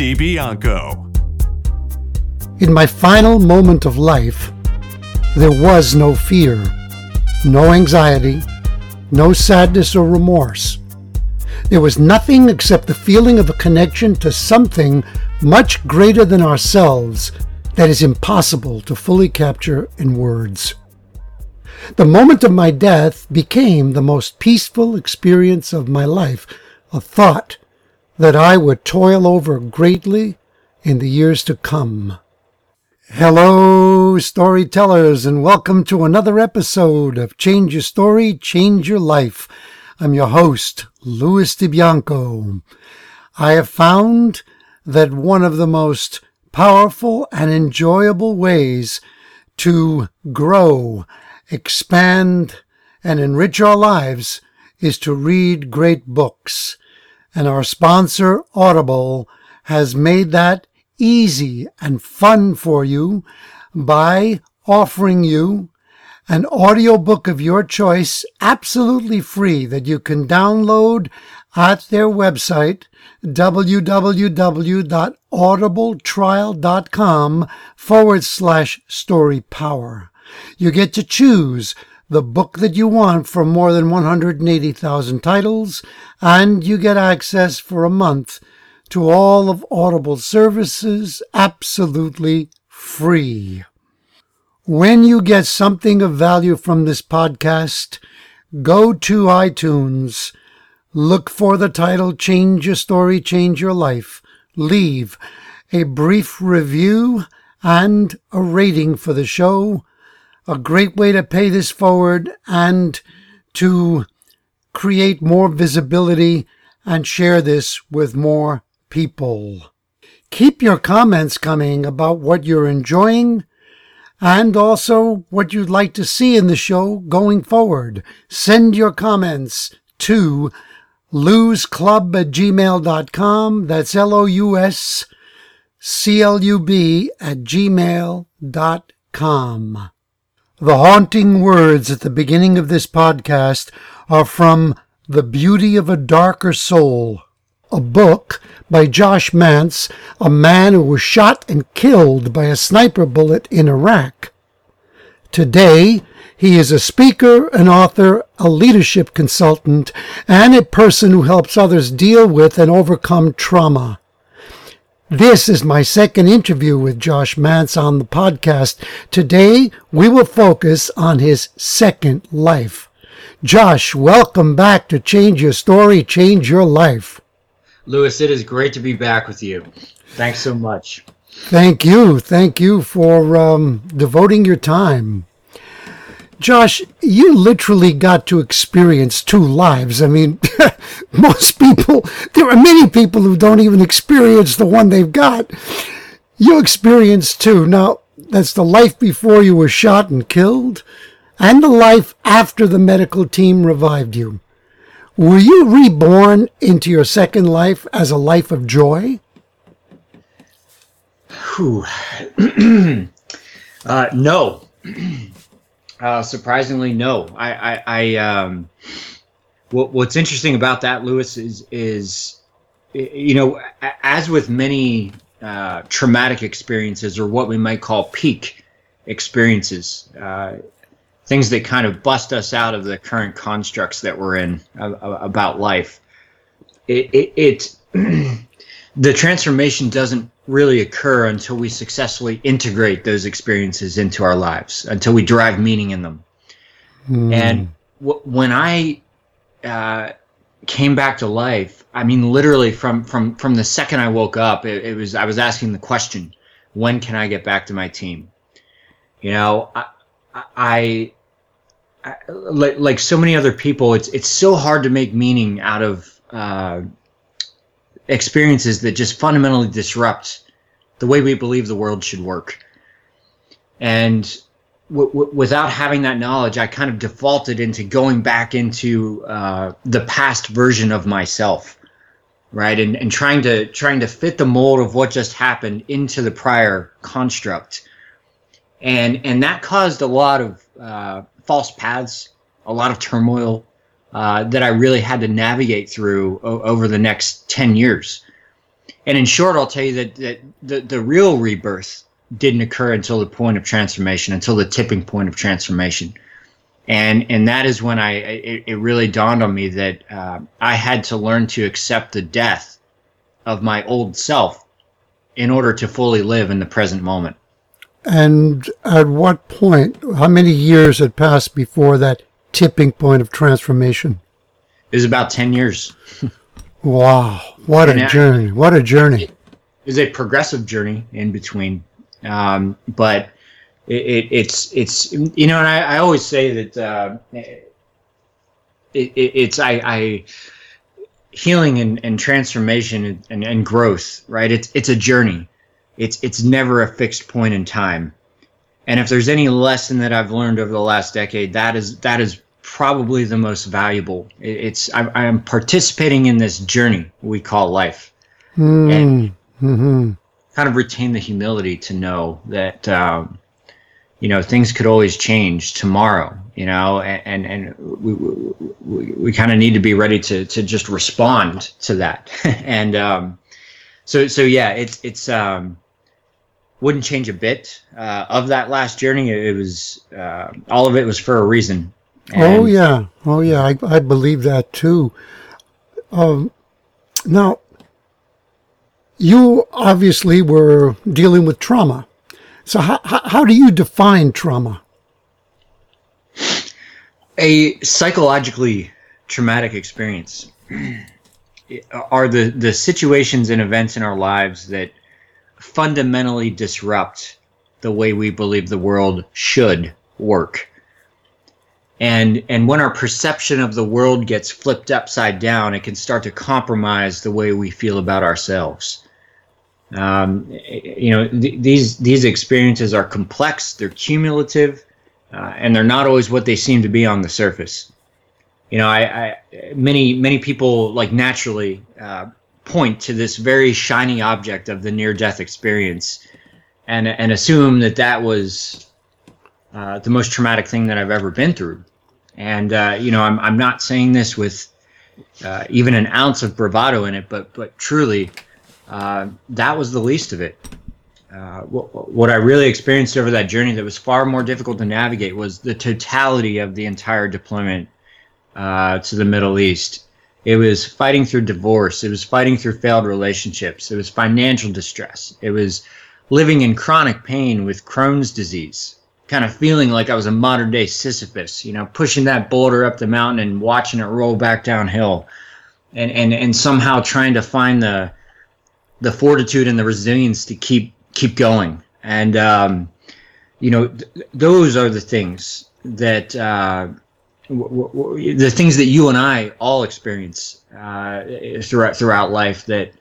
DiBianco. In my final moment of life, there was no fear, no anxiety, no sadness or remorse. There was nothing except the feeling of a connection to something much greater than ourselves that is impossible to fully capture in words. The moment of my death became the most peaceful experience of my life, a thought that I would toil over greatly in the years to come. Hello, storytellers, and welcome to another episode of Change Your Story, Change Your Life. I'm your host, Louis DiBianco. I have found that one of the most powerful and enjoyable ways to grow, expand, and enrich our lives is to read great books and our sponsor, Audible, has made that easy and fun for you by offering you an audiobook of your choice absolutely free that you can download at their website www.audibletrial.com forward slash story power. You get to choose the book that you want from more than 180,000 titles, and you get access for a month to all of Audible services absolutely free. When you get something of value from this podcast, go to iTunes, look for the title Change Your Story, Change Your Life, leave a brief review and a rating for the show a great way to pay this forward and to create more visibility and share this with more people. Keep your comments coming about what you're enjoying and also what you'd like to see in the show going forward. Send your comments to lousclub at gmail.com. That's L O U S C L U B at gmail.com. The haunting words at the beginning of this podcast are from The Beauty of a Darker Soul, a book by Josh Mantz, a man who was shot and killed by a sniper bullet in Iraq. Today, he is a speaker, an author, a leadership consultant, and a person who helps others deal with and overcome trauma. This is my second interview with Josh Mantz on the podcast. Today, we will focus on his second life. Josh, welcome back to Change Your Story, Change Your Life. Louis, it is great to be back with you. Thanks so much. Thank you. Thank you for um, devoting your time. Josh, you literally got to experience two lives. I mean, most people, there are many people who don't even experience the one they've got. You experienced two. Now, that's the life before you were shot and killed, and the life after the medical team revived you. Were you reborn into your second life as a life of joy? Uh, no. Uh, surprisingly, no. I, I, I um, what, what's interesting about that, Louis, is is you know, as with many uh, traumatic experiences, or what we might call peak experiences, uh, things that kind of bust us out of the current constructs that we're in about life. It, it, it the transformation doesn't really occur until we successfully integrate those experiences into our lives, until we derive meaning in them. Mm. And w- when I uh, came back to life, I mean, literally from from from the second I woke up, it, it, was I was asking the question, when can I get back to my team? You know, I, I, I like like so many other people, it's it's so hard to make meaning out of. Uh, experiences that just fundamentally disrupt the way we believe the world should work. And w- w- without having that knowledge, I kind of defaulted into going back into uh, the past version of myself, right? And, and trying to trying to fit the mold of what just happened into the prior construct, and and that caused a lot of uh, false paths, a lot of turmoil uh, that I really had to navigate through o- over the next ten years. And in short, I'll tell you that, that the, the real rebirth didn't occur until the point of transformation, until the tipping point of transformation. And, and that is when I it, it really dawned on me that uh, I had to learn to accept the death of my old self in order to fully live in the present moment. And at what point, how many years had passed before that tipping point of transformation? It was about 10 years. Wow, what And a journey! What a journey! It was a progressive journey in between. Um, but it, it, it's, it's, you know, and I, I always say that uh, it, it, it's, I, I, healing and, and transformation and, and, and growth, right? It's, it's a journey. It's, it's never a fixed point in time. And if there's any lesson that I've learned over the last decade, that is, that is probably the most valuable. It, it's, I'm, I'm participating in this journey we call life. Mm, hmm kind of retain the humility to know that um, you know things could always change tomorrow you know and and, and we, we, we kind of need to be ready to to just respond to that. And um, so so yeah it's it's um, wouldn't change a bit uh, of that last journey it was uh, all of it was for a reason Oh yeah, oh yeah, I, I believe that too. Um, now, you obviously were dealing with trauma. So how, how, how do you define trauma? a psychologically traumatic experience are the the situations and events in our lives that fundamentally disrupt the way we believe the world should work and and when our perception of the world gets flipped upside down it can start to compromise the way we feel about ourselves um, you know th- these these experiences are complex they're cumulative uh, and they're not always what they seem to be on the surface. You know, I, I many many people like naturally uh, point to this very shiny object of the near death experience, and and assume that that was uh, the most traumatic thing that I've ever been through. And uh, you know, I'm I'm not saying this with uh, even an ounce of bravado in it, but but truly, uh, that was the least of it uh, what, what I really experienced over that journey that was far more difficult to navigate was the totality of the entire deployment uh, to the Middle East. It was fighting through divorce. It was fighting through failed relationships. It was financial distress. It was living in chronic pain with Crohn's disease, kind of feeling like I was a modern day Sisyphus, you know, pushing that boulder up the mountain and watching it roll back downhill. And, and, and somehow trying to find the, the fortitude and the resilience to keep keep going and um, you know th- those are the things that uh, w- w- the things that you and I all experience uh, throughout throughout life that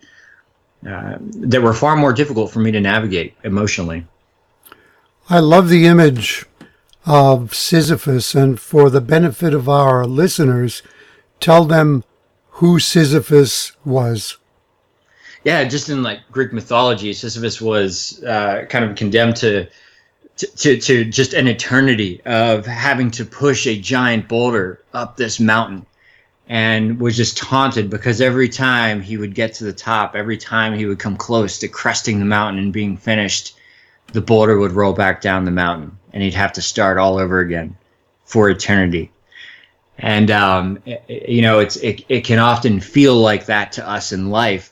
uh, that were far more difficult for me to navigate emotionally. I love the image of Sisyphus, and for the benefit of our listeners, tell them who Sisyphus was. Yeah, just in like Greek mythology, Sisyphus was uh, kind of condemned to, to to just an eternity of having to push a giant boulder up this mountain, and was just taunted because every time he would get to the top, every time he would come close to cresting the mountain and being finished, the boulder would roll back down the mountain, and he'd have to start all over again for eternity. And um, you know, it's it, it can often feel like that to us in life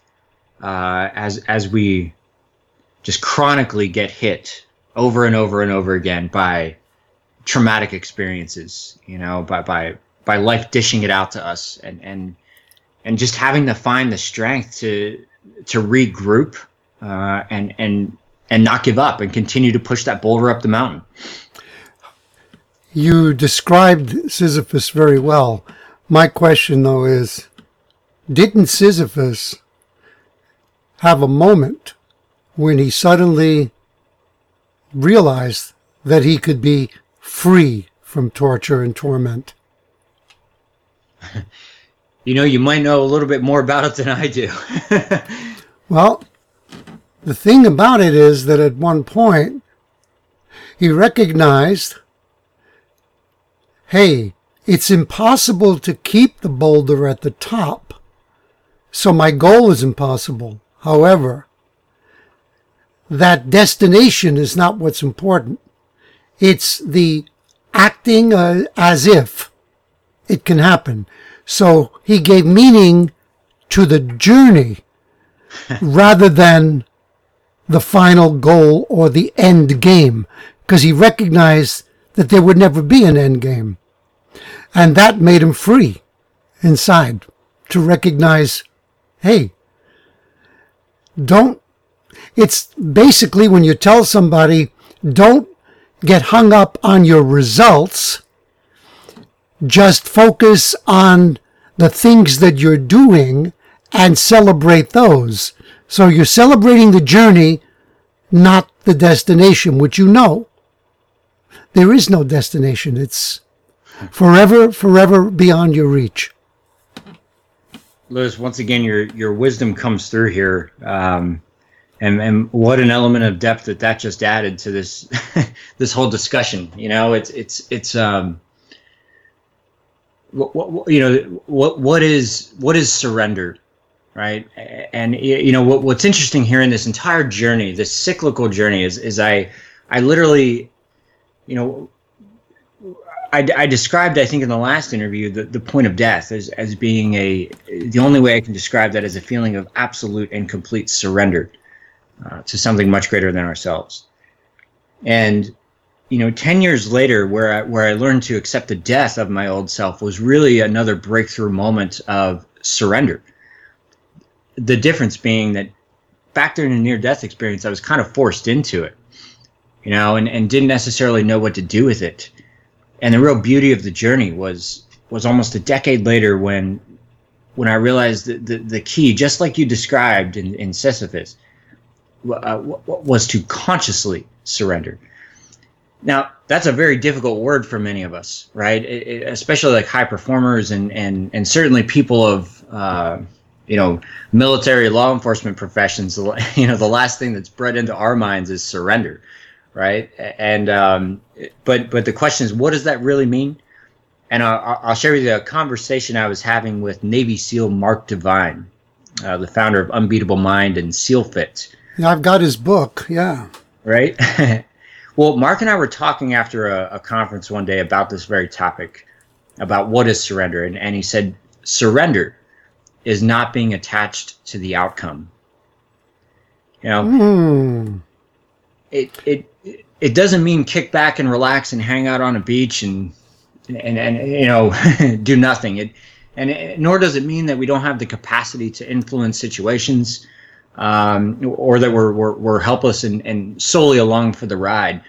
uh, as as we just chronically get hit over and over and over again by traumatic experiences, you know, by by by life dishing it out to us, and and and just having to find the strength to to regroup uh, and and and not give up and continue to push that boulder up the mountain. You described Sisyphus very well. My question, though, is didn't Sisyphus have a moment when he suddenly realized that he could be free from torture and torment? You know, you might know a little bit more about it than I do. well, the thing about it is that at one point, he recognized hey, it's impossible to keep the boulder at the top, so my goal is impossible. However, that destination is not what's important. It's the acting uh, as if it can happen. So he gave meaning to the journey rather than the final goal or the end game because he recognized that there would never be an end game. And that made him free inside to recognize, hey, don't, it's basically when you tell somebody, don't get hung up on your results, just focus on the things that you're doing and celebrate those. So you're celebrating the journey, not the destination, which you know. There is no destination. It's forever, forever beyond your reach. Louis, once again, your your wisdom comes through here, um, and and what an element of depth that that just added to this this whole discussion. You know, it's it's it's um, what, what, you know what what is what is surrender, right? And you know what what's interesting here in this entire journey, this cyclical journey, is is I I literally you know, I, I, described, I think, in the last interview, the, the point of death as, as being a, the only way I can describe that as a feeling of absolute and complete surrender uh, to something much greater than ourselves. And, you know, 10 years later, where I, where I learned to accept the death of my old self was really another breakthrough moment of surrender. The difference being that back during the near death experience, I was kind of forced into it you know, and, and didn't necessarily know what to do with it. And the real beauty of the journey was was almost a decade later when when I realized that the, the key, just like you described in, in Sisyphus, uh, was to consciously surrender. Now, that's a very difficult word for many of us, right? It, it, especially like high performers and, and, and certainly people of, uh, you know, military law enforcement professions. You know, the last thing that's bred into our minds is surrender right? And um, but but the question is, what does that really mean? And I'll, I'll share with you a conversation I was having with Navy SEAL Mark Divine, uh, the founder of Unbeatable Mind and SEAL Fit. I've got his book. Yeah. Right. well, Mark and I were talking after a, a conference one day about this very topic, about what is surrender, and, and he said surrender is not being attached to the outcome. You know, mm. it it it doesn't mean kick back and relax and hang out on a beach and and and you know do nothing. It and it, nor does it mean that we don't have the capacity to influence situations um, or that we're, we're, we're helpless and, and solely along for the ride.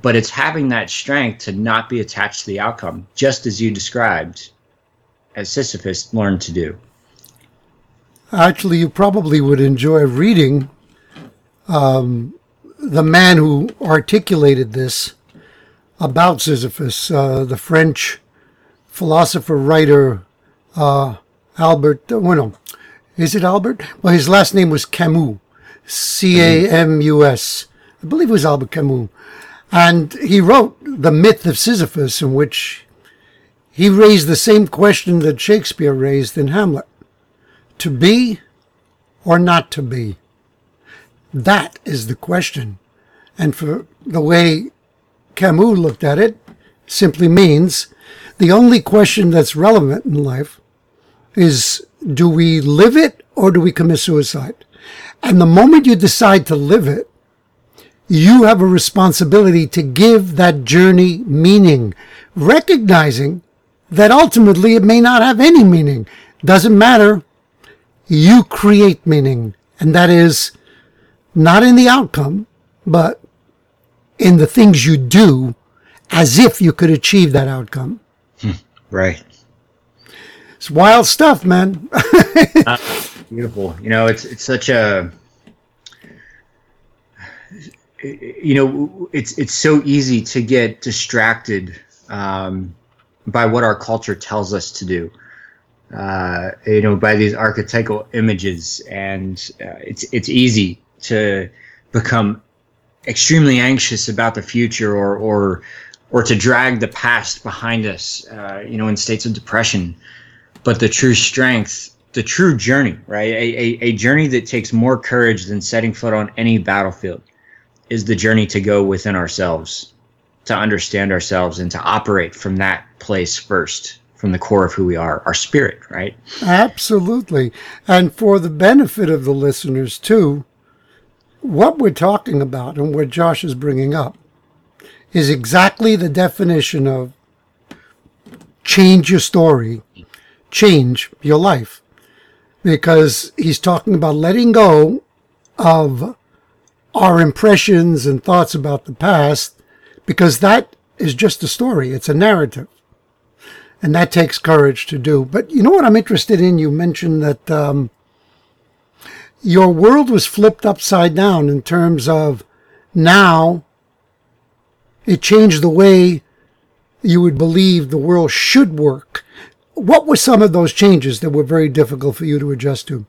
But it's having that strength to not be attached to the outcome, just as you described, as Sisyphus learned to do. Actually, you probably would enjoy reading um, the man who articulated this about Sisyphus, uh, the French philosopher writer uh, Albert. Uh, well, no, is it Albert? Well, his last name was Camus, C A M U S. I believe it was Albert Camus, and he wrote the myth of Sisyphus, in which he raised the same question that Shakespeare raised in Hamlet: to be or not to be. That is the question. And for the way Camus looked at it, simply means the only question that's relevant in life is do we live it or do we commit suicide? And the moment you decide to live it, you have a responsibility to give that journey meaning, recognizing that ultimately it may not have any meaning. Doesn't matter. You create meaning. And that is not in the outcome, but in the things you do as if you could achieve that outcome. Hmm. Right. It's wild stuff, man. uh, Beautiful. You know, it's it's such a you know it's it's so easy to get distracted um, by what our culture tells us to do. Uh, you know, by these archetypal images, and uh, it's it's easy to become extremely anxious about the future, or or or to drag the past behind us. Uh, you know, in states of depression. But the true strength the true journey, right? A, a, a journey that takes more courage than setting foot on any battlefield is the journey to go within ourselves, to understand ourselves, and to operate from that place first, from the core of who we are, our spirit, right? Absolutely. And for the benefit of the listeners, too, what we're talking about and what Josh is bringing up is exactly the definition of change your story, change your life because he's talking about letting go of our impressions and thoughts about the past because that is just a story. It's a narrative. And that takes courage to do. But you know what I'm interested in? You mentioned that um, your world was flipped upside down in terms of now it changed the way you would believe the world should work what were some of those changes that were very difficult for you to adjust to?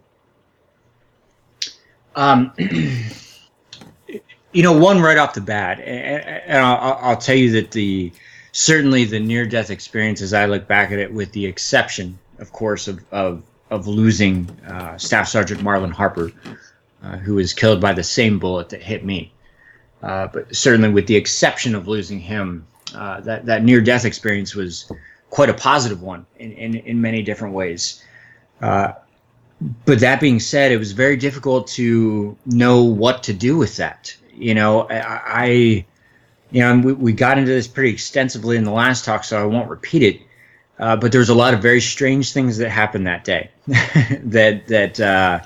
Um, you know, one right off the bat, and I'll, tell you that the certainly the near-death experience, as I look back at it, with the exception, of course, of of, of losing uh, Staff Sergeant Marlon Harper, uh, who was killed by the same bullet that hit me. Uh, but certainly, with the exception of losing him, uh, that that near-death experience was quite a positive one in, in, in many different ways. Uh, but that being said, it was very difficult to know what to do with that. You know, I, I you know, we, we got into this pretty extensively in the last talk, so I won't repeat it. Uh, but there's a lot of very strange things that happened that day that that uh,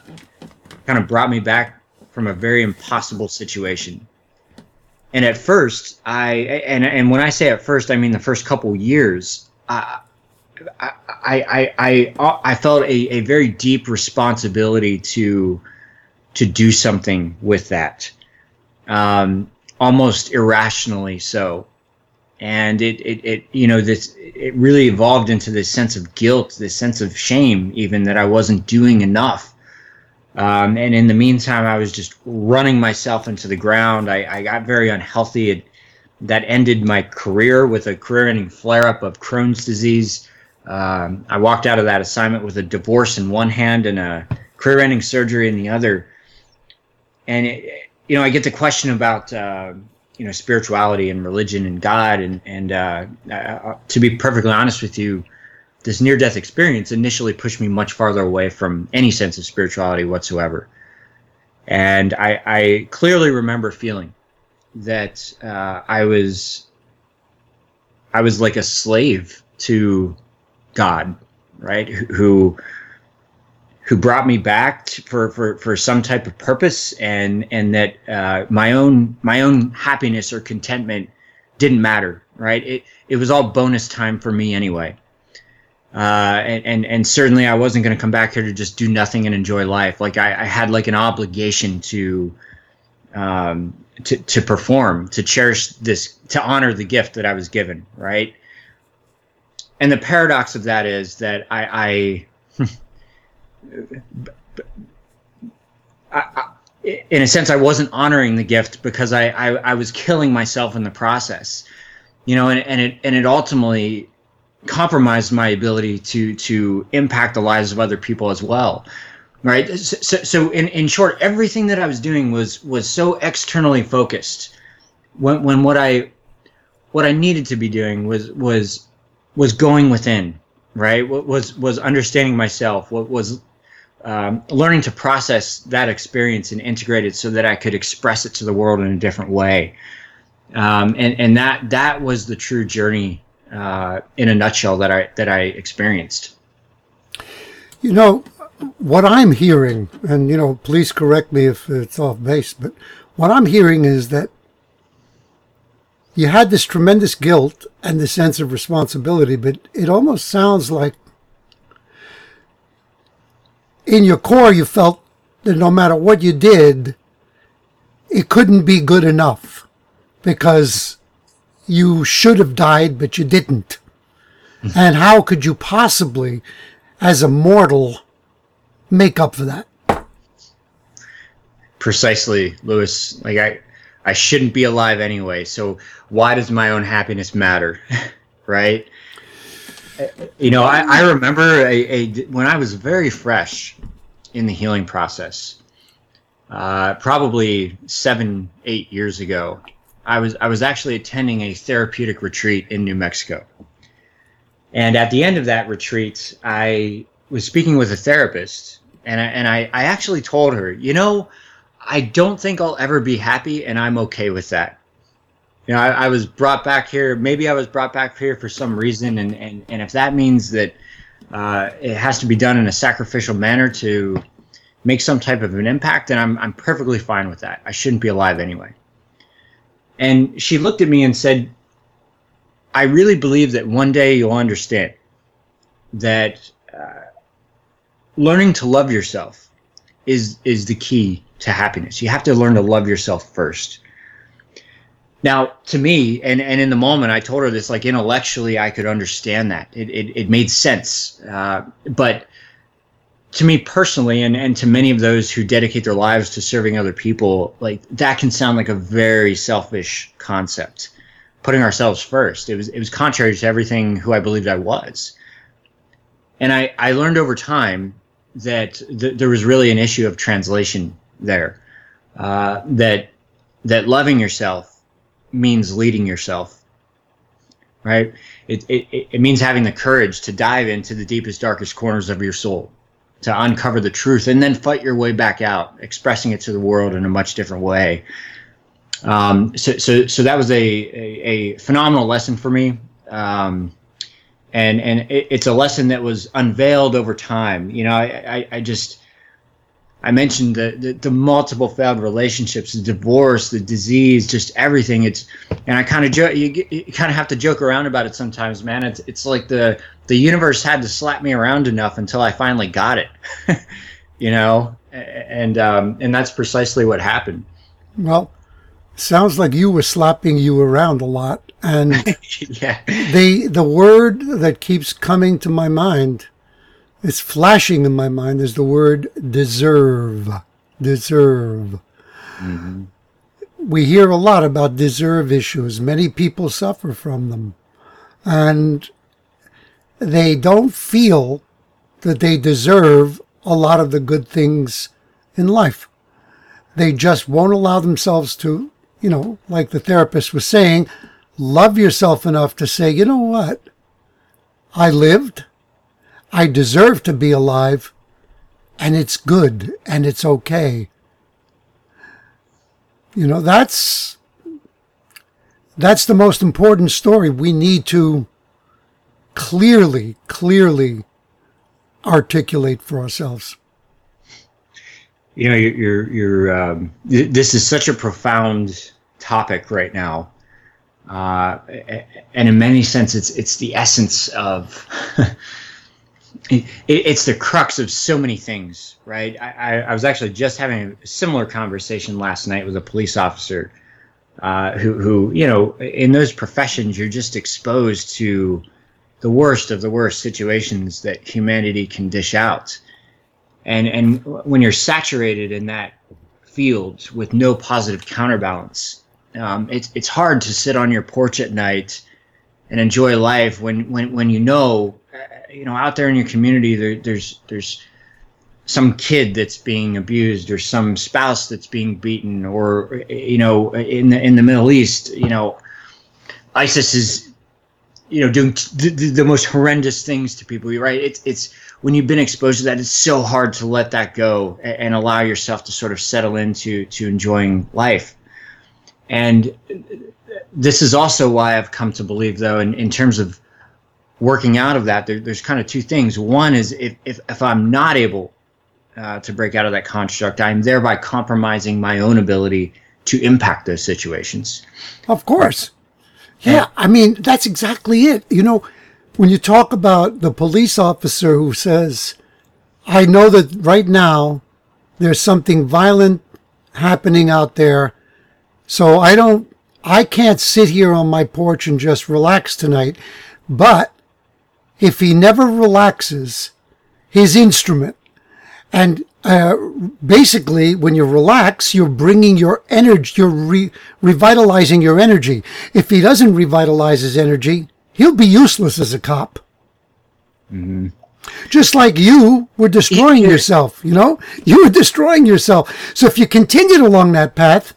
kind of brought me back from a very impossible situation. And at first, I and and when I say at first, I mean the first couple years. I, I, I, I, I felt a, a very deep responsibility to to do something with that, um, almost irrationally so. And it, it, it, you know, this it really evolved into this sense of guilt, this sense of shame, even that I wasn't doing enough. Um, and in the meantime, I was just running myself into the ground. I, I got very unhealthy. It, that ended my career with a career-ending flare-up of Crohn's disease. Um, I walked out of that assignment with a divorce in one hand and a career-ending surgery in the other. And it, you know, I get the question about uh, you know spirituality and religion and God, and and uh, uh, to be perfectly honest with you, this near-death experience initially pushed me much farther away from any sense of spirituality whatsoever. And I, I clearly remember feeling that uh, I was I was like a slave to God, right? Who who brought me back to, for, for for some type of purpose, and and that uh, my own my own happiness or contentment didn't matter, right? It it was all bonus time for me anyway. Uh, and, and and certainly I wasn't going to come back here to just do nothing and enjoy life. Like I, I had like an obligation to um, to, to perform, to cherish this, to honor the gift that I was given, right? And the paradox of that is that I, I, I, I in a sense, I wasn't honoring the gift because I, I, I was killing myself in the process, you know, and, and it and it ultimately compromised my ability to to impact the lives of other people as well right? So, so in, in short everything that i was doing was was so externally focused when, when what i what i needed to be doing was was was going within right? What was was understanding myself what was um, learning to process that experience and integrate it so that i could express it to the world in a different way. Um, and and that that was the true journey uh, in a nutshell that i that i experienced. You know what I'm hearing, and you know, please correct me if it's off base, but what I'm hearing is that you had this tremendous guilt and the sense of responsibility, but it almost sounds like in your core, you felt that no matter what you did, it couldn't be good enough because you should have died, but you didn't. Mm-hmm. and how could you possibly, as a mortal, make up for that? Precisely, Louis. Like I, I shouldn't be alive anyway. So why does my own happiness matter, right? You know, I, I remember a, a, when I was very fresh in the healing process, uh, probably seven, eight years ago. I was I was actually attending a therapeutic retreat in New Mexico, and at the end of that retreat, I was speaking with a therapist, and I, and I, I actually told her, you know, I don't think I'll ever be happy, and I'm okay with that. You know, I, I was brought back here. Maybe I was brought back here for some reason, and and, and if that means that uh, it has to be done in a sacrificial manner to make some type of an impact, then I'm I'm perfectly fine with that. I shouldn't be alive anyway. And she looked at me and said, I really believe that one day you'll understand that learning to love yourself is is the key to happiness. You have to learn to love yourself first. Now, to me, and, and in the moment, I told her this, like intellectually, I could understand that. It, it, it made sense. Uh, but to me personally, and, and to many of those who dedicate their lives to serving other people, like that can sound like a very selfish concept. Putting ourselves first. It was it was contrary to everything who I believed I was. And I, I learned over time that th- there was really an issue of translation there. Uh, that that loving yourself means leading yourself. Right? It, it, it means having the courage to dive into the deepest, darkest corners of your soul to uncover the truth and then fight your way back out, expressing it to the world in a much different way. Um, so, so, so that was a, a, a phenomenal lesson for me. Um, and, and it, it's a lesson that was unveiled over time. You know, I, I, I just, I mentioned the, the, the, multiple failed relationships, the divorce, the disease, just everything. It's and I kind of joke. You, you kind of have to joke around about it sometimes, man. It's it's like the the universe had to slap me around enough until I finally got it, you know. And um, and that's precisely what happened. Well, sounds like you were slapping you around a lot, and yeah. the the word that keeps coming to my mind it's flashing in my mind is the word deserve. Deserve. Mm-hmm. We hear a lot about deserve issues. Many people suffer from them. And they don't feel that they deserve a lot of the good things in life. They just won't allow themselves to, you know, like the therapist was saying, love yourself enough to say, you know what? I lived. I deserve to be alive, and it's good and it's okay. You know, that's that's the most important story. We need to clearly, clearly articulate for ourselves. You know, you're, you're, you're um, this is such a profound topic right now. Uh, and in many senses, it's, it's the essence of it, it's the crux of so many things, right? I, I, was actually just having a similar conversation last night with a police officer uh, who, who, you know, in those professions, you're just exposed to the worst of the worst situations that humanity can dish out. And, and when you're saturated in that field with no positive counterbalance, um, it's, it's hard to sit on your porch at night and enjoy life when, when, when you know you know, out there in your community, there, there's there's some kid that's being abused, or some spouse that's being beaten, or you know, in the in the Middle East, you know, ISIS is, you know, doing the, the most horrendous things to people. You're right. It's it's when you've been exposed to that, it's so hard to let that go and, and allow yourself to sort of settle into to enjoying life. And this is also why I've come to believe, though, in, in terms of working out of that, there, there's kind of two things. One is if, if, if I'm not able uh, to break out of that construct, I'm thereby compromising my own ability to impact those situations. Of course. Yeah, I mean, that's exactly it. You know, when you talk about the police officer who says, I know that right now there's something violent happening out there. So I don't, I can't sit here on my porch and just relax tonight. But if he never relaxes his instrument, and uh, basically, when you relax, you're bringing your energy, you're re- revitalizing your energy. If he doesn't revitalize his energy, he'll be useless as a cop. Mm-hmm. Just like you were destroying yourself, you know? You were destroying yourself. So if you continued along that path,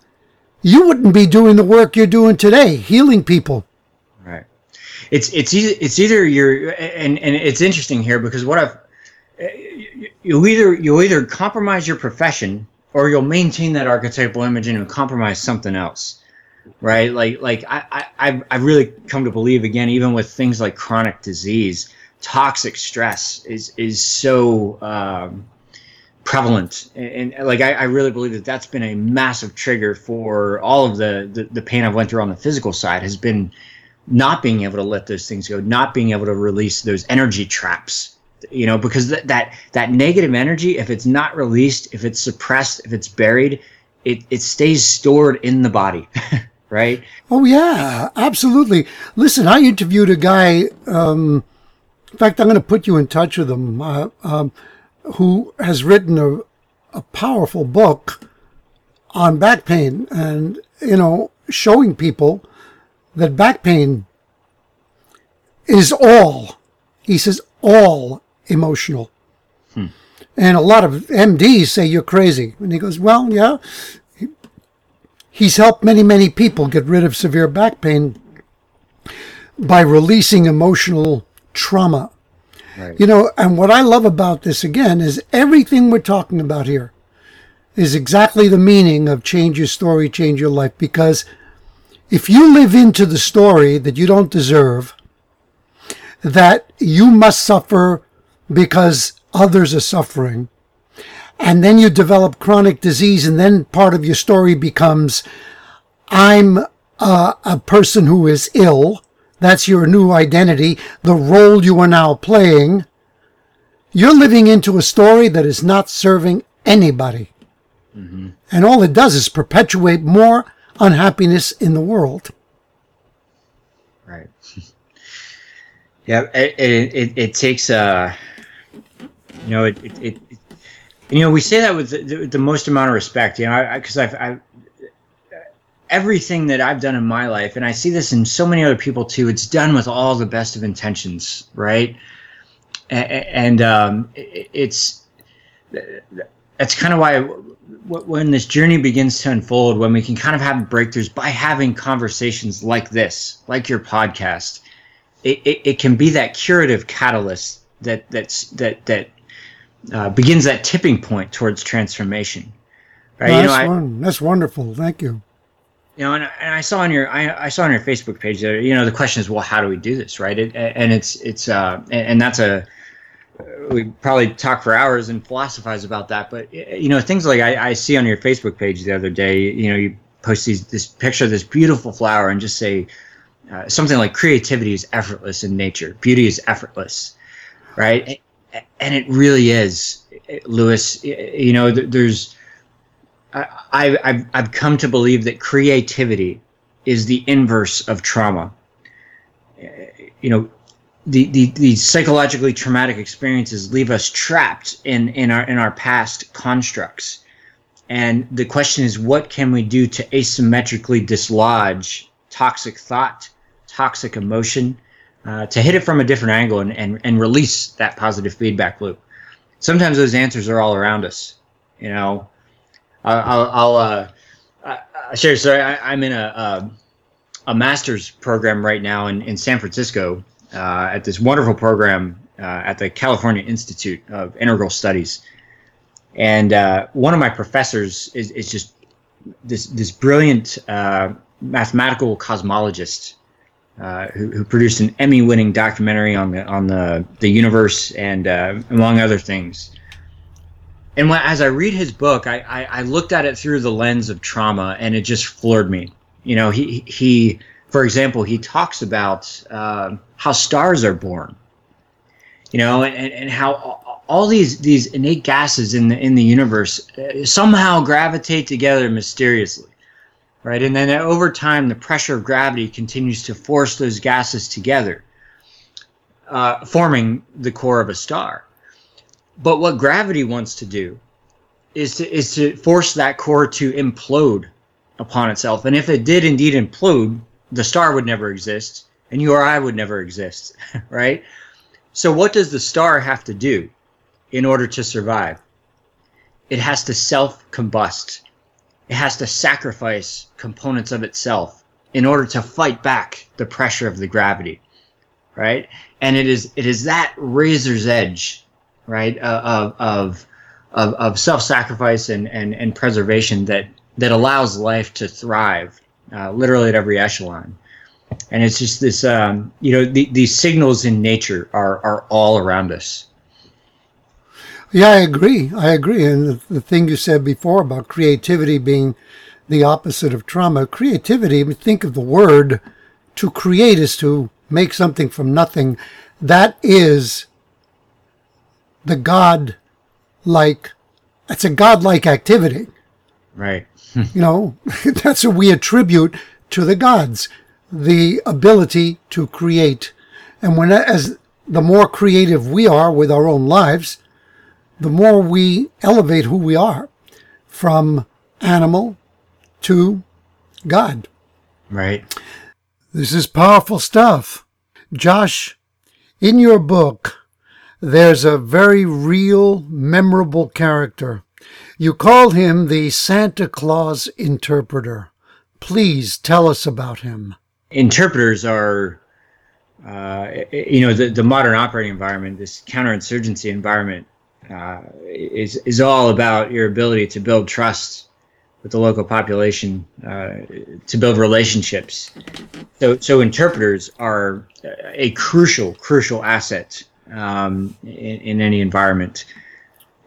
you wouldn't be doing the work you're doing today, healing people. Right. It's it's it's either you're and and it's interesting here because what I've you either you'll either compromise your profession or you'll maintain that archetypal image and compromise something else right like like i i i really come to believe again even with things like chronic disease toxic stress is is so um, prevalent. And, and like I, I, really believe that that's been a massive trigger for all of the, the the pain i've went through on the physical side has been not being able to let those things go not being able to release those energy traps you know because that that that negative energy if it's not released if it's suppressed if it's buried it it stays stored in the body right? Oh yeah absolutely. Listen i interviewed a guy um, in fact i'm going to put you in touch with him. Uh, um, who has written a, a powerful book on back pain and you know showing people that back pain is all he says all emotional. Hmm. And a lot of MDs say you're crazy. And he goes, well, yeah. He's helped many, many people get rid of severe back pain by releasing emotional trauma. Right. You know, and what I love about this again is everything we're talking about here is exactly the meaning of change your story, change your life. Because if you live into the story that you don't deserve, that you must suffer because others are suffering. And then you develop chronic disease, and then part of your story becomes I'm a, a person who is ill. That's your new identity, the role you are now playing. You're living into a story that is not serving anybody. Mm-hmm. And all it does is perpetuate more unhappiness in the world. Right. yeah, it, it, it, takes a. Uh you know, it, it, it, you know, we say that with the, the most amount of respect, you know, because I've, I've, everything that I've done in my life, and I see this in so many other people too, it's done with all the best of intentions, right? And, and um, it's, that's kind of why when this journey begins to unfold, when we can kind of have breakthroughs by having conversations like this, like your podcast, it, it, it can be that curative catalyst that that's that that uh, begins that tipping point towards transformation. Right? you that's, know, I, that's wonderful. Thank you. You know, and, and I saw on your I, I, saw on your Facebook page there. You know, the question is, well, how do we do this, right? It, and it's it's uh, and, and that's a we probably talk for hours and philosophize about that. But you know, things like I, I see on your Facebook page the other day. You know, you post these this picture of this beautiful flower and just say uh, something like creativity is effortless in nature, beauty is effortless, right? and it really is, Louis. You know, there's I, I've I've come to believe that creativity is the inverse of trauma. You know, the, the, the psychologically traumatic experiences leave us trapped in, in our in our past constructs. And the question is, what can we do to asymmetrically dislodge toxic thought, toxic emotion, uh, to hit it from a different angle and, and, and release that positive feedback loop. Sometimes those answers are all around us. You know, I'll, I'll uh, I, share a story. I, am in a, a, a master's program right now in, in San Francisco uh, at this wonderful program uh, at the California Institute of Integral Studies. And uh, one of my professors is, is just this this brilliant uh, mathematical cosmologist uh, who, who, produced an Emmy-winning documentary on the on the the universe and uh, among other things. And when, as I read his book, I, I, I looked at it through the lens of trauma, and it just floored me. You know, he he, for example, he talks about uh, how stars are born. You know, and, and how all these these innate gases in the in the universe uh, somehow gravitate together mysteriously, right? And then over time, the pressure of gravity continues to force those gases together, uh, forming the core of a star. But what gravity wants to do is to is to force that core to implode upon itself. And if it did indeed implode, the star would never exist, and you or I would never exist, right? So what does the star have to do in order to survive? It has to self-combust. It has to sacrifice components of itself in order to fight back the pressure of the gravity, right? And it is it is that razor's edge, right, uh, of of of, self-sacrifice and, and, and preservation that that allows life to thrive, uh, literally at every echelon. And it's just this, um, you know, the, these signals in nature are are all around us. Yeah, I agree. I agree. And the, the thing you said before about creativity being the opposite of trauma, creativity, think of the word to create is to make something from nothing. That is the God like, it's a God like activity. Right. you know, that's what we attribute to the gods, the ability to create. And when, as the more creative we are with our own lives, the more we elevate who we are from animal to God. Right. This is powerful stuff. Josh, in your book, there's a very real, memorable character. You call him the Santa Claus interpreter. Please tell us about him. Interpreters are, uh, you know, the, the modern operating environment, this counterinsurgency environment, uh, is is all about your ability to build trust with the local population, uh, to build relationships. So, so interpreters are a crucial, crucial asset um, in, in, any environment.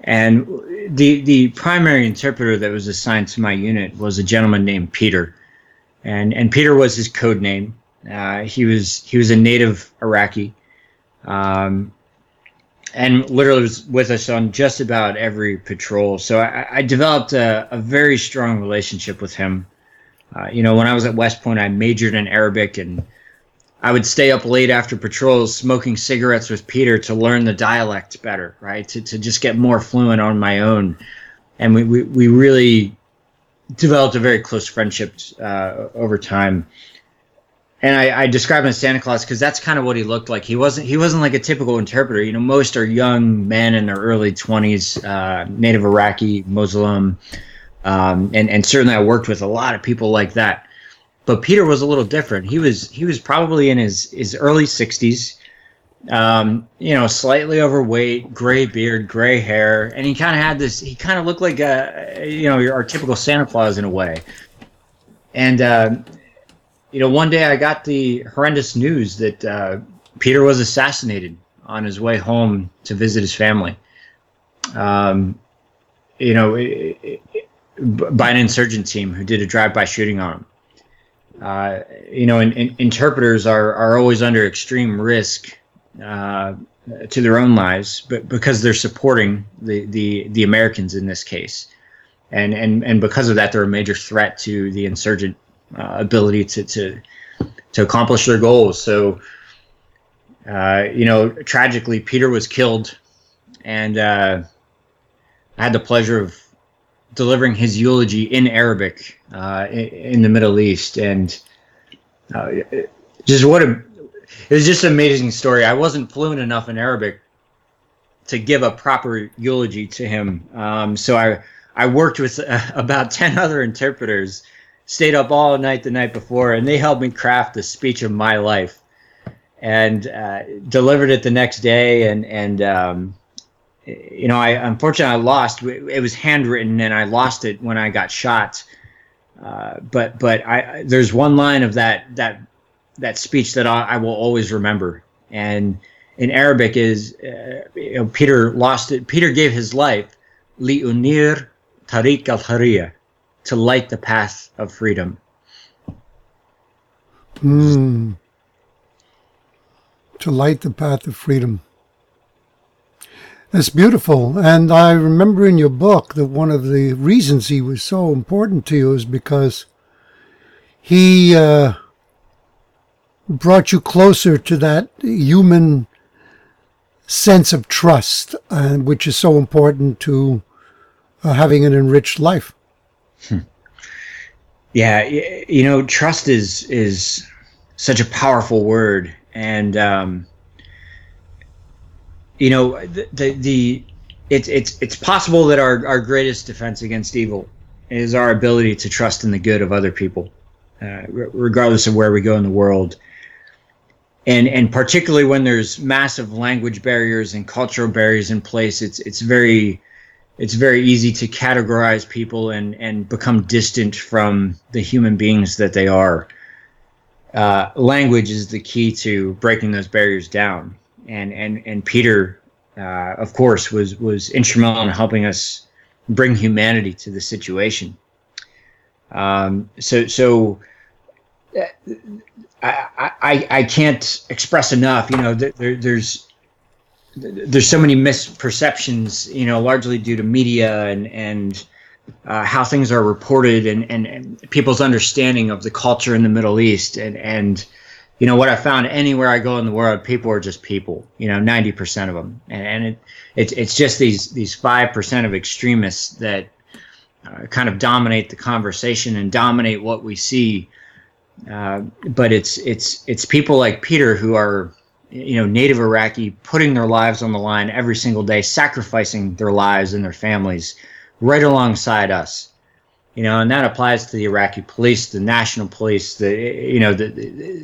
And the the primary interpreter that was assigned to my unit was a gentleman named Peter, and and Peter was his code name. Uh, he was he was a native Iraqi. Um, and literally was with us on just about every patrol. So I, I developed a, a, very strong relationship with him. Uh, you know, when I was at West Point, I majored in Arabic, and I would stay up late after patrols, smoking cigarettes with Peter to learn the dialect better, right? To to just get more fluent on my own, and we we, we really developed a very close friendship uh, over time and I, I describe him as Santa Claus because that's kind of what he looked like. He wasn't he wasn't like a typical interpreter. You know, most are young men in their early twenties, uh, native Iraqi, Muslim, um, and and certainly I worked with a lot of people like that. But Peter was a little different. He was he was probably in his his early sixties. Um, you know, slightly overweight, gray beard, gray hair, and he kind of had this. He kind of looked like a, you know, our typical Santa Claus in a way. And uh, you know, one day I got the horrendous news that uh, Peter was assassinated on his way home to visit his family. Um, you know, it, it, by an insurgent team who did a drive-by shooting on him. Uh, you know, and, and, interpreters are, are always under extreme risk uh, to their own lives, but because they're supporting the, the, the Americans in this case, and, and and because of that, they're a major threat to the insurgent uh, ability to, to to accomplish their goals. So, uh, you know, tragically, Peter was killed, and uh, I had the pleasure of delivering his eulogy in Arabic uh, in, the Middle East, and uh, just what a it was just an amazing story. I wasn't fluent enough in Arabic to give a proper eulogy to him, um, so I I worked with uh, about ten other interpreters stayed up all night the night before, and they helped me craft the speech of my life, and uh, delivered it the next day. And and um, you know, I unfortunately I lost. It was handwritten, and I lost it when I got shot. Uh, but but I there's one line of that that that speech that I, I will always remember, and in Arabic is uh, you know, Peter lost it. Peter gave his life li unir tariq al hariyah to light the path of freedom. Mm. To light the path of freedom. That's beautiful. And I remember in your book that one of the reasons he was so important to you is because he uh, brought you closer to that human sense of trust, uh, which is so important to uh, having an enriched life. Hmm. Yeah, you know, trust is is such a powerful word, and um, you know the, the, the it's it's it's possible that our our greatest defense against evil is our ability to trust in the good of other people, uh, regardless of where we go in the world. And and particularly when there's massive language barriers and cultural barriers in place, it's it's very it's very easy to categorize people and and become distant from the human beings that they are. Uh, language is the key to breaking those barriers down and and and Peter, uh, of course, was was instrumental in helping us bring humanity to the situation. Um, so so. Uh, I, I, I can't express enough. You know, there, there's there's so many misperceptions. You know, largely due to media and and uh, how things are reported and, and, and people's understanding of the culture in the Middle East and and you know what I found anywhere I go in the world, people are just people. You know, ninety percent of them, and, and it, it's it's just these these five percent of extremists that uh, kind of dominate the conversation and dominate what we see. Uh, but it's it's it's people like Peter who are you know native Iraqi putting their lives on the line every single day, sacrificing their lives and their families right alongside us you know, and that applies to the Iraqi police, the national police, the you know the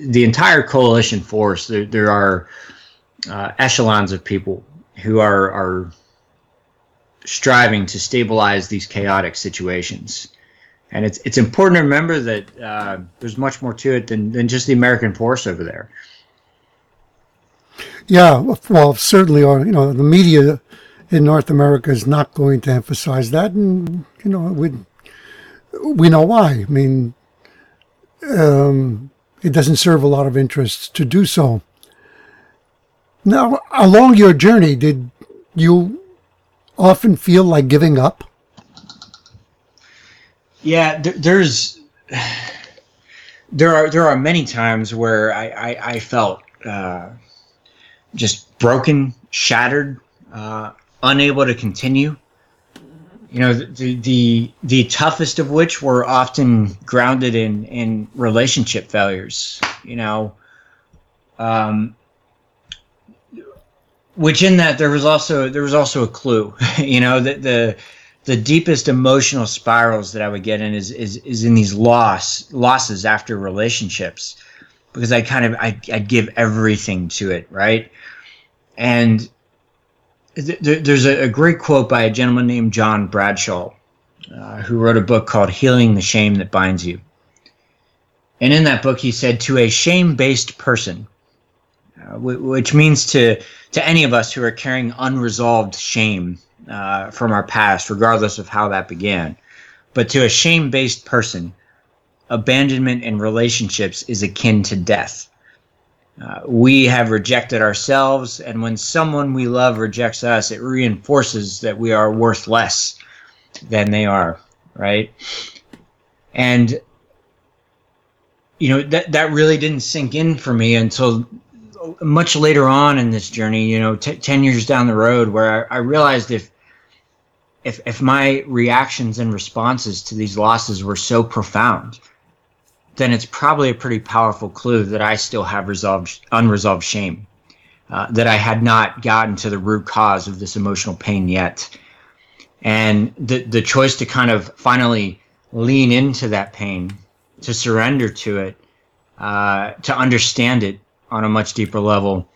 the entire coalition force. There, there are uh, echelons of people who are are striving to stabilize these chaotic situations, and it's it's important to remember that uh, there's much more to it than than just the American force over there. Yeah, well, certainly, uh, you know, the media in North America is not going to emphasize that, and you know, with we know why. I mean, um, it doesn't serve a lot of interests to do so. Now, along your journey, did you often feel like giving up? Yeah, there's there are there are many times where I I, I felt uh, just broken, shattered, uh, unable to continue you know the, the the toughest of which were often grounded in in relationship failures you know? Um which in that there was also there was also a clue you know that the the deepest emotional spirals that i would get in is is, is in these loss losses after relationships because i kind of I, i'd give everything to it right? And there's a, great quote by a gentleman named John Bradshaw, uh, who wrote a book called Healing the Shame That Binds You. And in that book, he said, To a shame based person, uh, which means to, to any of us who are carrying unresolved shame uh, from our past, regardless of how that began, but to a shame based person, abandonment in relationships is akin to death. Uh, we have rejected ourselves, and when someone we love rejects us, it reinforces that we are worth less than they are, right? And you know that that really didn't sink in for me until much later on in this journey. You know, t- ten years down the road, where I, I realized if if if my reactions and responses to these losses were so profound then it's probably a pretty powerful clue that I still have resolved unresolved shame, uh, that I had not gotten to the root cause of this emotional pain yet, and the the choice to kind of finally lean into that pain, to surrender to it, uh, to understand it on a much deeper level,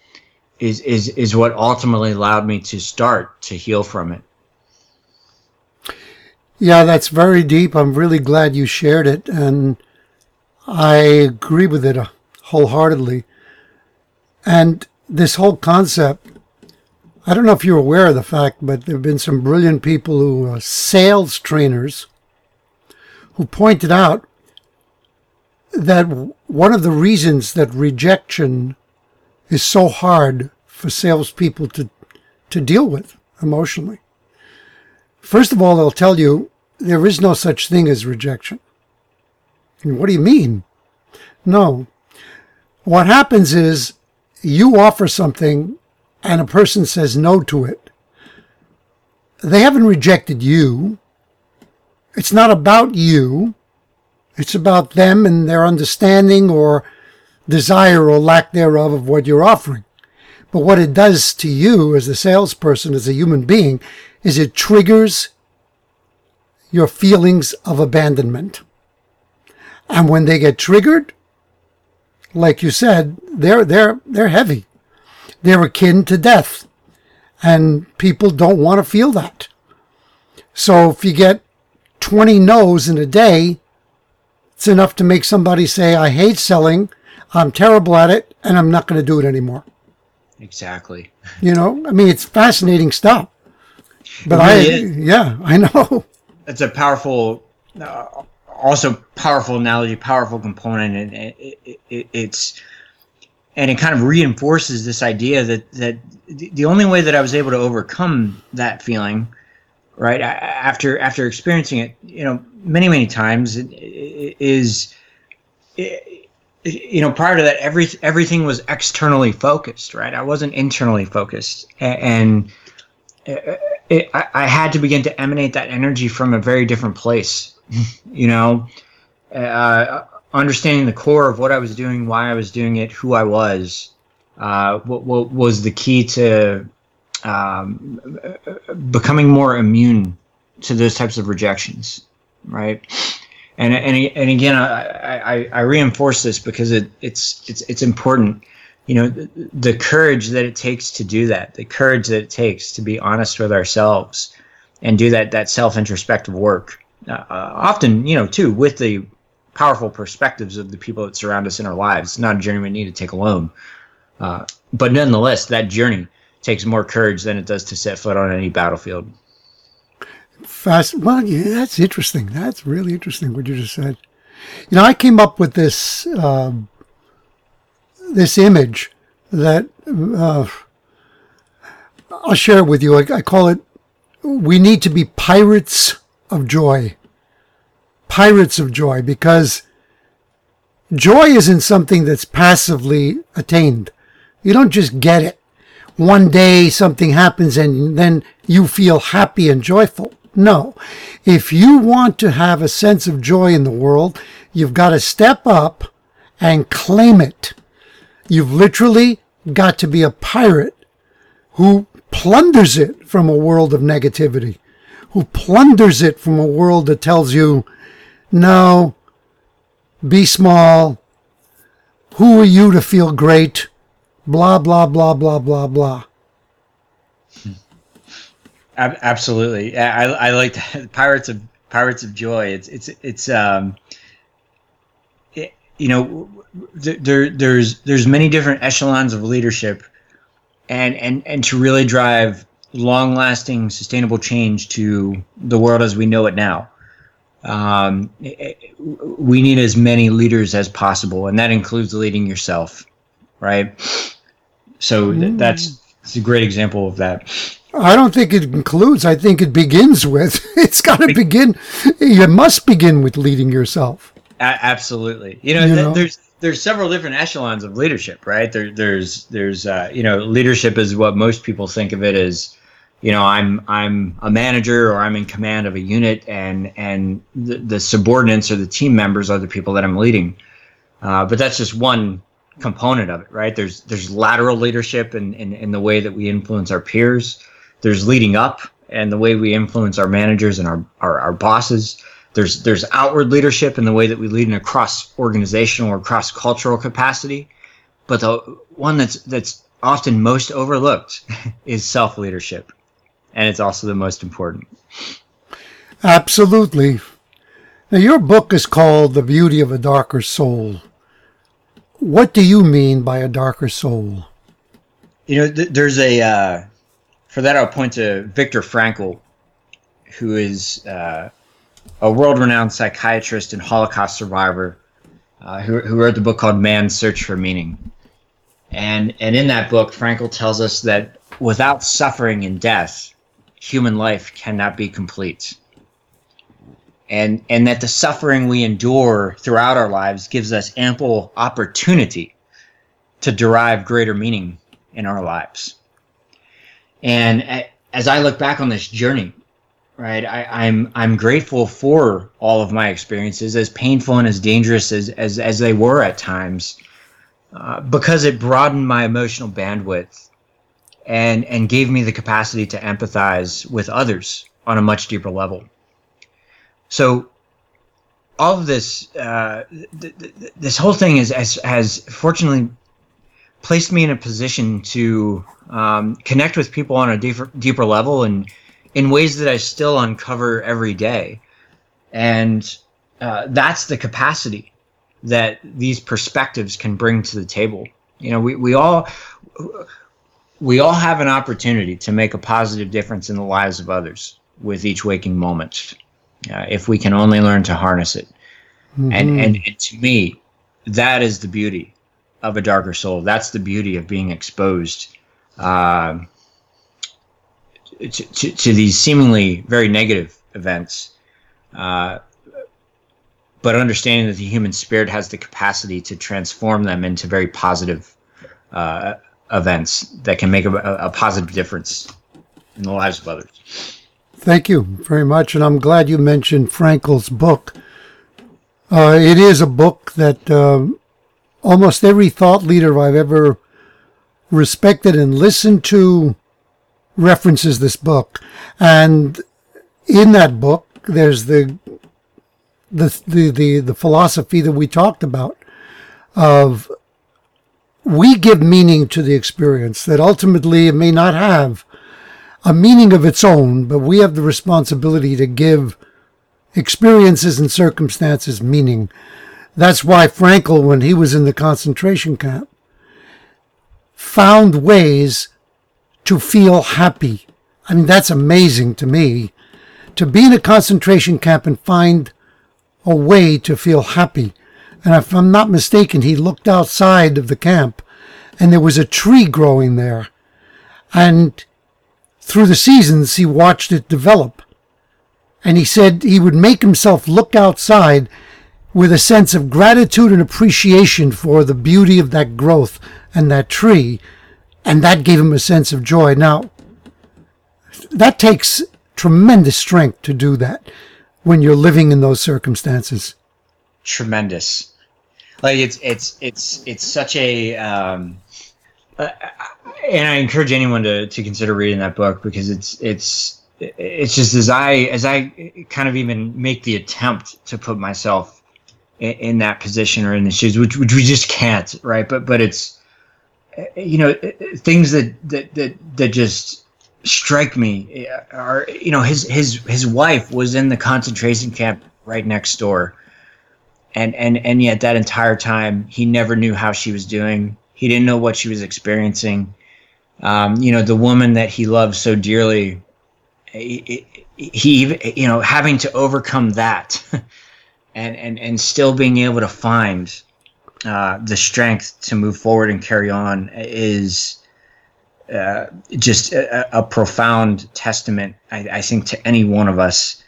is is is what ultimately allowed me to start to heal from it. Yeah, that's very deep. I'm really glad you shared it and I agree with it uh, wholeheartedly. And this whole concept, I don't know if you're aware of the fact, but there have been some brilliant people who are sales trainers who pointed out that one of the reasons that rejection is so hard for salespeople to, to deal with emotionally. First of all, they'll tell you there is no such thing as rejection. What do you mean? No. What happens is you offer something and a person says no to it. They haven't rejected you. It's not about you. It's about them and their understanding or desire or lack thereof of what you're offering. But what it does to you as a salesperson, as a human being, is it triggers your feelings of abandonment. And when they get triggered, like you said, they're they're they're heavy. They're akin to death. And people don't want to feel that. So if you get 20 no's in a day, it's enough to make somebody say, I hate selling, I'm terrible at it, and I'm not going to do it anymore. Exactly. You know, I mean, it's fascinating stuff. But really I, is. yeah, I know. It's a powerful, uh, also powerful analogy, powerful component, and it, it, it, it's, and it kind of reinforces this idea that that the only way that I was able to overcome that feeling, right after after experiencing it, you know, many many times, is you know prior to that every everything was externally focused right? I wasn't internally focused and, it, it, I, I, had to begin to emanate that energy from a very different place you know uh, understanding the core of what i was doing why i was doing it who i was uh, what, what was the key to um, becoming more immune to those types of rejections right and and and again, I, I, I reinforce this because it, it's it's it's important. You know, the, the, courage that it takes to do that, the courage that it takes to be honest with ourselves, and do that that self introspective work. Uh, often, you know, too with the powerful perspectives of the people that surround us in our lives. It's not a journey we need to take alone, uh, but nonetheless, that journey takes more courage than it does to set foot on any battlefield fast. Well, yeah, that's interesting. That's really interesting what you just said. You know, I came up with this um, this image that uh, I'll share it with you. I, I call it "We need to be pirates of joy." Pirates of joy, because joy isn't something that's passively attained. You don't just get it. One day something happens and then you feel happy and joyful. No. If you want to have a sense of joy in the world, you've got to step up and claim it. You've literally got to be a pirate who plunders it from a world of negativity, who plunders it from a world that tells you, no, be small, who are you to feel great, blah, blah, blah, blah, blah, blah. Absolutely, I, I like. Pirates of Pirates of Joy. It's it's it's um, it, you know, there there's there's many different echelons of leadership, and and and to really drive long lasting sustainable change to the world as we know it now. Um, we need as many leaders as possible, and that includes leading yourself, right? So th- that's it's a great example of that. I don't think it includes. I think it begins with. It's got to begin. You must begin with leading yourself. absolutely. You know, you know, there's there's several different echelons of leadership, right? There, there's there's uh, you know, leadership is what most people think of it as. You know, I'm I'm a manager or I'm in command of a unit, and and the, the subordinates or the team members are the people that I'm leading. Uh, but that's just one component of it, right? There's there's lateral leadership in, in, in the way that we influence our peers there's leading up and the way we influence our managers and our, our, our bosses. There's there's outward leadership in the way that we lead in a cross organizational or cross cultural capacity. But the one that's that's often most overlooked is self leadership. And it's also the most important. Absolutely. Now, your book is called The Beauty of a Darker Soul. What do you mean by a darker soul? You know, th- there's a uh, for that, I'll point to Viktor Frankl, who is uh, a world-renowned psychiatrist and Holocaust survivor, uh, who, who wrote the book called Man's Search for Meaning. And and in that book, Frankl tells us that without suffering and death, human life cannot be complete. And, and that the suffering we endure throughout our lives gives us ample opportunity to derive greater meaning in our lives. And as I look back on this journey, right, I, am I'm, I'm grateful for all of my experiences, as painful and as dangerous as as, as they were at times, uh, because it broadened my emotional bandwidth and and gave me the capacity to empathize with others on a much deeper level. So all of this uh, th- th- this whole thing is has, has fortunately placed me in a position to um, connect with people on a deeper deeper level and in ways that I still uncover every day, and uh, that's the capacity that these perspectives can bring to the table. You know, we, we all we all have an opportunity to make a positive difference in the lives of others with each waking moment, uh, if we can only learn to harness it. Mm-hmm. And, and and to me, that is the beauty of a darker soul. That's the beauty of being exposed uh, to, to, to, these seemingly very negative events. Uh, but understanding that the human spirit has the capacity to transform them into very positive uh, events that can make a, a, positive difference in the lives of others. Thank you very much, and I'm glad you mentioned Frankl's book. Uh, it is a book that uh, almost every thought leader I've ever respected and listened to references this book, and in that book, there's the the the the, the philosophy that we talked about of we give meaning to the experience that ultimately it may not have a meaning of its own, but we have the responsibility to give experiences and circumstances meaning. That's why Frankl, when he was in the concentration camp, found ways to feel happy. I mean, that's amazing to me. To be in a concentration camp and find a way to feel happy. And if I'm not mistaken, he looked outside of the camp and there was a tree growing there. And through the seasons, he watched it develop. And he said he would make himself look outside with a sense of gratitude and appreciation for the beauty of that growth and that tree. And that gave him a sense of joy. Now, that takes tremendous strength to do that when you're living in those circumstances. Tremendous. Like it's it's it's it's such a um, uh, and I encourage anyone to to consider reading that book because it's it's it's just as I as I kind of even make the attempt to put myself in, in that position or in the shoes, which which we just can't, right? But but it's you know things that that that that just strike me are you know his his his wife was in the concentration camp right next door and and and yet that entire time he never knew how she was doing he didn't know what she was experiencing um, you know the woman that he loved so dearly he, he you know having to overcome that and and and still being able to find uh, the strength to move forward and carry on is uh, just a, a, profound testament, I, I, think, to any one of us.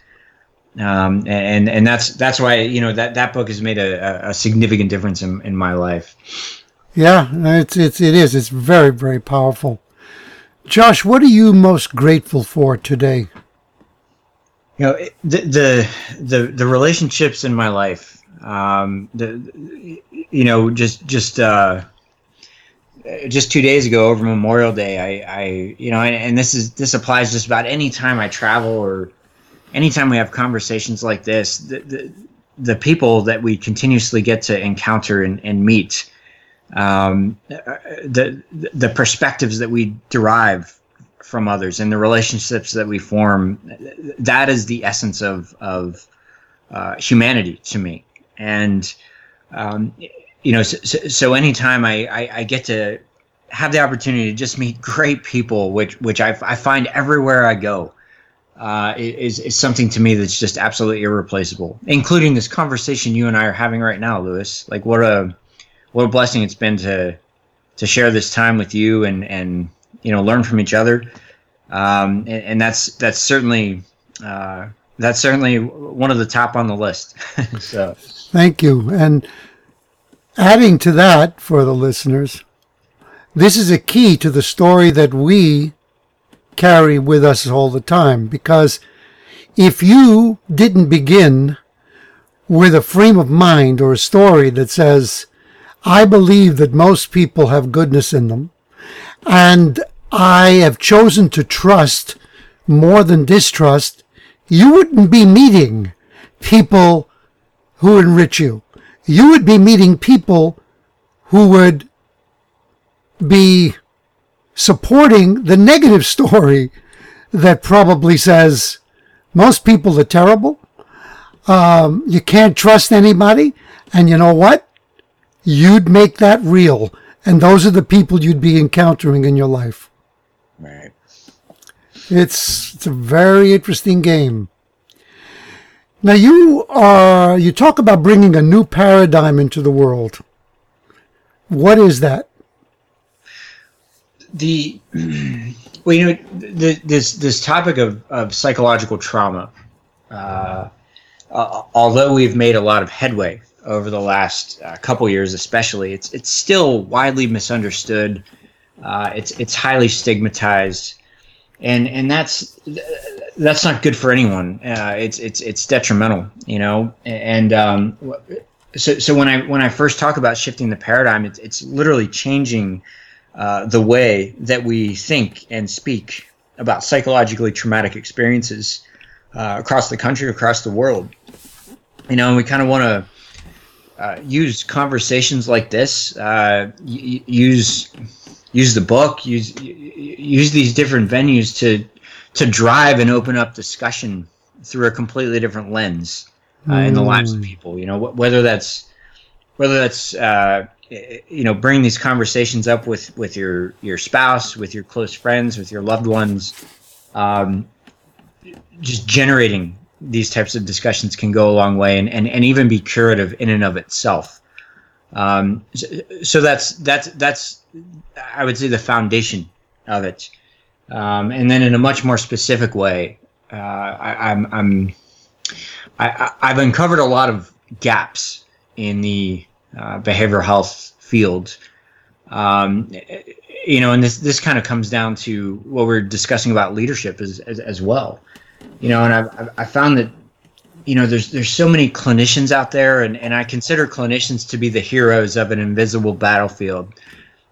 Um, and and that's that's why you know that that book has made a, a significant difference in, in my life. Yeah, it's it's it is. It's very very powerful. Josh, what are you most grateful for today? You know the the the, the relationships in my life. Um, the you know just just uh, just two days ago over Memorial Day, I, I you know, and, and, this is this applies just about any time I travel or anytime we have conversations like this. The, the, the people that we continuously get to encounter and, and meet, um, the the perspectives that we derive from others and the relationships that we form, that is the essence of of uh, humanity to me. And um, you know, so, so anytime I, I, I, get to have the opportunity to just meet great people, which which I, I find everywhere I go, uh, is is something to me that's just absolutely irreplaceable. Including this conversation you and I are having right now, Louis. Like what a what a blessing it's been to to share this time with you and and you know learn from each other. um, and, and, that's that's certainly uh, that's certainly one of the top on the list. so, thank you. And adding to that for the listeners, this is a key to the story that we carry with us all the time because if you didn't begin with a frame of mind or a story that says, I believe that most people have goodness in them, and I have chosen to trust more than distrust, you wouldn't be meeting people who enrich you. You would be meeting people who would be supporting the negative story that probably says most people are terrible. Um, you can't trust anybody. And you know what? You'd make that real. And those are the people you'd be encountering in your life. Right. It's, it's a very interesting game. Now you are, you talk about bringing a new paradigm into the world. What is that? The, well, you know, the, this, this topic of, of psychological trauma, uh, uh, although we've made a lot of headway over the last uh, couple years, especially, it's it's still widely misunderstood. Uh, it's it's highly stigmatized, and and that's that's not good for anyone. Uh, it's it's it's detrimental, you know. And um, so so when I when I first talk about shifting the paradigm, it's it's literally changing uh, the way that we think and speak about psychologically traumatic experiences uh, across the country, across the world. You know, and we kind of want to uh, use conversations like this, uh, y- use use the book, use use these different venues to to drive and open up discussion through a completely different lens uh, mm. in the lives of hmm. people. You know, wh- whether that's whether that's uh, you know bring these conversations up with with your your spouse, with your close friends, with your loved ones. Um, just generating these types of discussions can go a long way and, and, and even be curative in and of itself. Um, so, so, that's that's that's I would say the foundation of it. Um, and then in a much more specific way, uh, I, I'm, I'm I, have uncovered a lot of gaps in the uh, behavioral health field. Um, you know, and this this kind of comes down to what we're discussing about leadership as as, as well you know, and I've, i found that, you know, there's there's so many clinicians out there, and, and I consider clinicians to be the heroes of an invisible battlefield,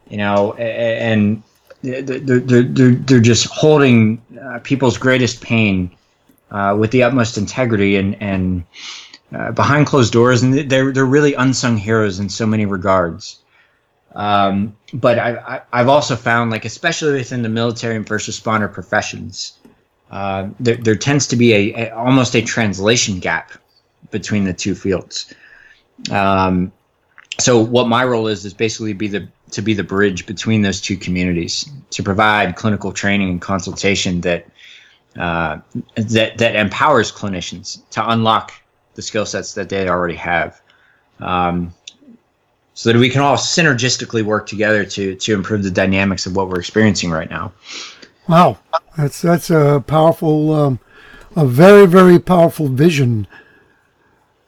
you know, and they're, they're, they're, they're just holding uh, people's greatest pain uh, with the utmost integrity and, and uh, behind closed doors, and they're, they're really unsung heroes in so many regards. Um, but I, I, have also found, like, especially within the military and first responder professions, uh, there, there tends to be a, a, almost a translation gap between the two fields. Um, so what my role is is basically be the to be the bridge between those two communities to provide clinical training and consultation that uh, that that empowers clinicians to unlock the skill sets that they already have. Um, so that we can all synergistically work together to to improve the dynamics of what we're experiencing right now. Wow, that's that's a powerful, um, a very very powerful vision.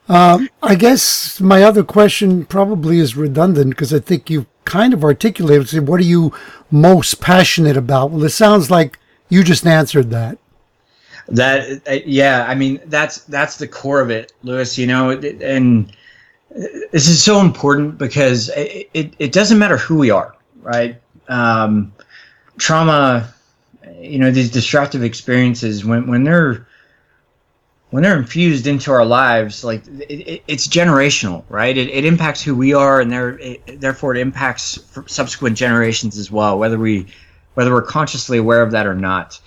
Um, I guess my other question probably is redundant because I think you kind of articulated. What are you most passionate about? Well, it sounds like you just answered that. That uh, yeah, I mean that's that's the core of it, Louis. You know, and this is so important because it, it, it doesn't matter who we are, right? Um, trauma you know these destructive experiences when when they're when they're infused into our lives like it, it, it's generational right it, it impacts who we are and there therefore it impacts subsequent generations as well whether we whether we're consciously aware of that or not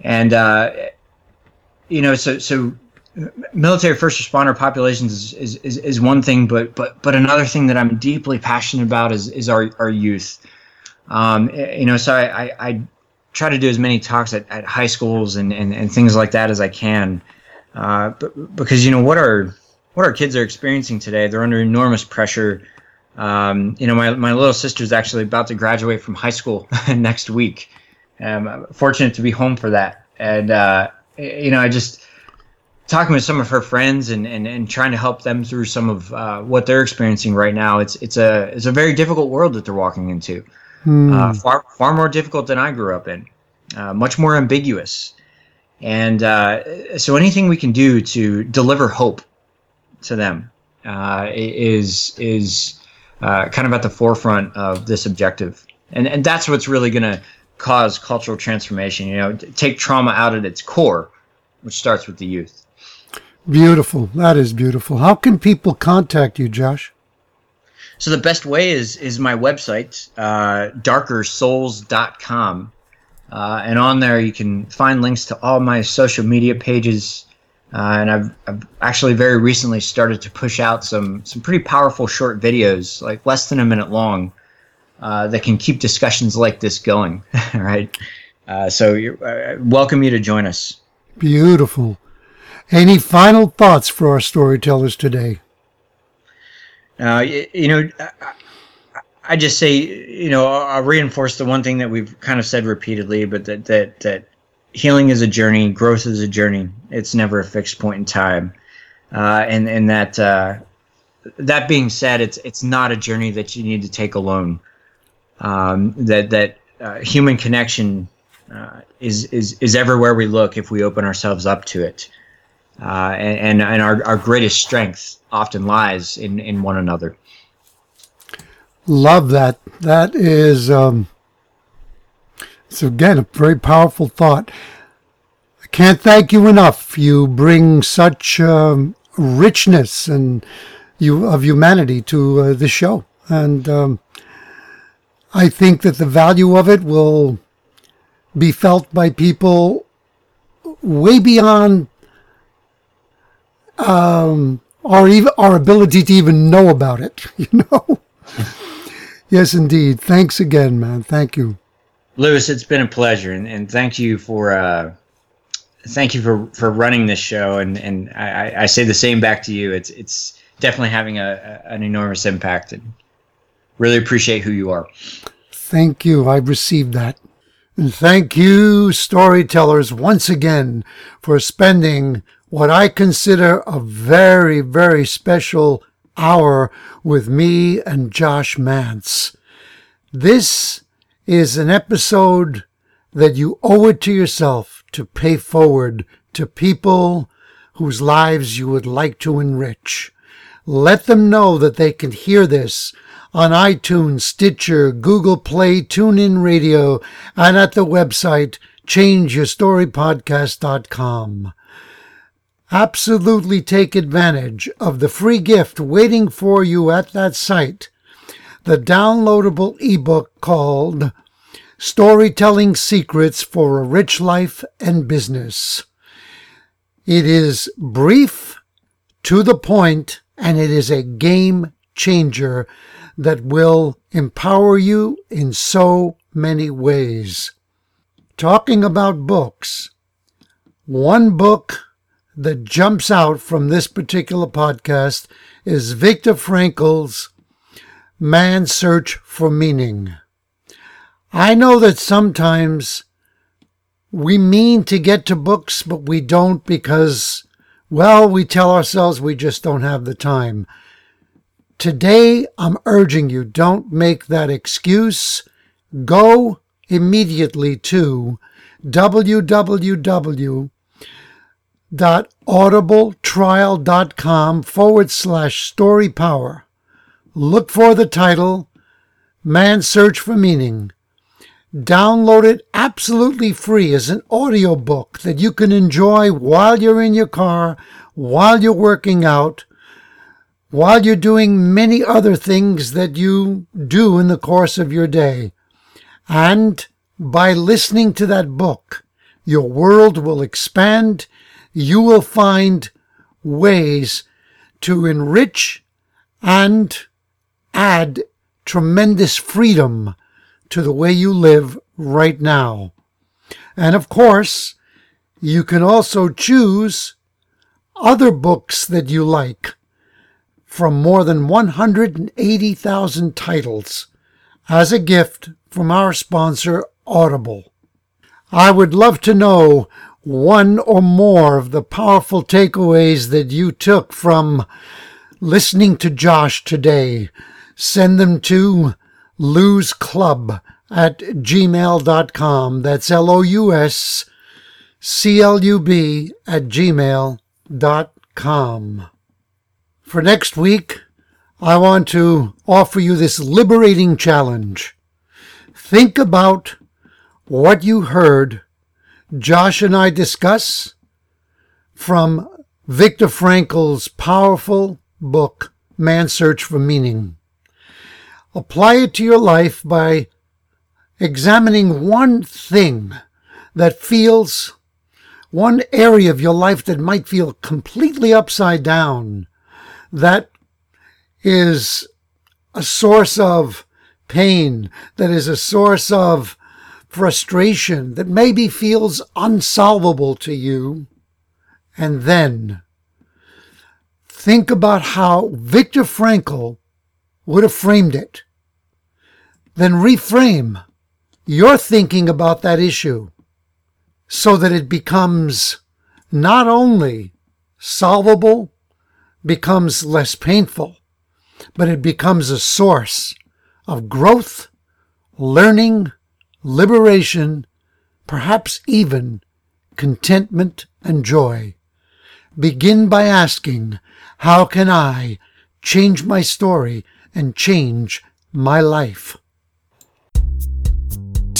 and uh, you know so so military first responder populations is, is, is, is one thing but but but another thing that i'm deeply passionate about is is our, our youth um, you know so I, I, I try to do as many talks at, at high schools and, and, and things like that as I can. Uh, but, because you know what our what our kids are experiencing today, they're under enormous pressure. Um, you know, my, my little sister's actually about to graduate from high school next week. I'm fortunate to be home for that. And, uh, you know, I just talking with some of her friends and, and, and trying to help them through some of uh, what they're experiencing right now. It's, it's a, it's a very difficult world that they're walking into. Hmm. Uh, far, far more difficult than I grew up in, uh, much more ambiguous. And uh, so anything we can do to deliver hope to them uh, is, is kind of at the forefront of this objective. And, and that's what's really going to cause cultural transformation. You know, take trauma out at its core, which starts with the youth. Beautiful. That is beautiful. How can people contact you, Josh? So the best way is is my website, uh, darkersouls.com. Uh, and on there you can find links to all my social media pages. Uh, and I've, I've actually very recently started to push out some some pretty powerful short videos, like less than a minute long, uh, that can keep discussions like this going. right. Uh, so uh, welcome you to join us. Beautiful. Any final thoughts for our storytellers today? Uh, you, you know, I, I just say, you know, I'll reinforce the one thing that we've kind of said repeatedly, but that that that healing is a journey, growth is a journey. It's never a fixed point in time, uh, and and that uh, that being said, it's it's not a journey that you need to take alone um, that that uh, human connection uh, is is is everywhere we look if we open ourselves up to it, uh, and and our, our greatest strength often lies in in one another. Love that. That is um, again a very powerful thought. I can't thank you enough. You bring such um, richness and you of humanity to uh, the show, and um, I think that the value of it will be felt by people way beyond um, our even our ability to even know about it. You know. yes, indeed. Thanks again, man. Thank you, Louis. It's been a pleasure, and, and thank you for uh, thank you for for running this show. And and I, I say the same back to you. It's it's definitely having a, an enormous impact. And, Really appreciate who you are. Thank you. I've received that. And thank you, storytellers, once again for spending what I consider a very, very special hour with me and Josh Mantz. This is an episode that you owe it to yourself to pay forward to people whose lives you would like to enrich. Let them know that they can hear this on iTunes, Stitcher, Google Play, TuneIn Radio, and at the website changeyourstorypodcast.com. Absolutely take advantage of the free gift waiting for you at that site, the downloadable ebook called Storytelling Secrets for a Rich Life and Business. It is brief, to the point, and it is a game changer that will empower you in so many ways. Talking about books, one book that jumps out from this particular podcast is Viktor Frankl's Man's Search for Meaning. I know that sometimes we mean to get to books, but we don't because, well, we tell ourselves we just don't have the time. Today, I'm urging you don't make that excuse. Go immediately to www.audibletrial.com forward slash story power. Look for the title, Man's Search for Meaning. Download it absolutely free as an audiobook that you can enjoy while you're in your car, while you're working out, while you're doing many other things that you do in the course of your day. And by listening to that book, your world will expand. You will find ways to enrich and add tremendous freedom to the way you live right now. And of course, you can also choose other books that you like from more than 180,000 titles as a gift from our sponsor, Audible. I would love to know one or more of the powerful takeaways that you took from listening to Josh today. Send them to lousclub at gmail.com. That's L O U S C L U B at gmail.com. For next week, I want to offer you this liberating challenge. Think about what you heard Josh and I discuss from Viktor Frankl's powerful book, Man's Search for Meaning. Apply it to your life by examining one thing that feels, one area of your life that might feel completely upside down, that is a source of pain, that is a source of frustration, that maybe feels unsolvable to you. And then think about how Viktor Frankl would have framed it. Then reframe your thinking about that issue so that it becomes not only solvable, becomes less painful, but it becomes a source of growth, learning, liberation, perhaps even contentment and joy. Begin by asking, how can I change my story and change my life?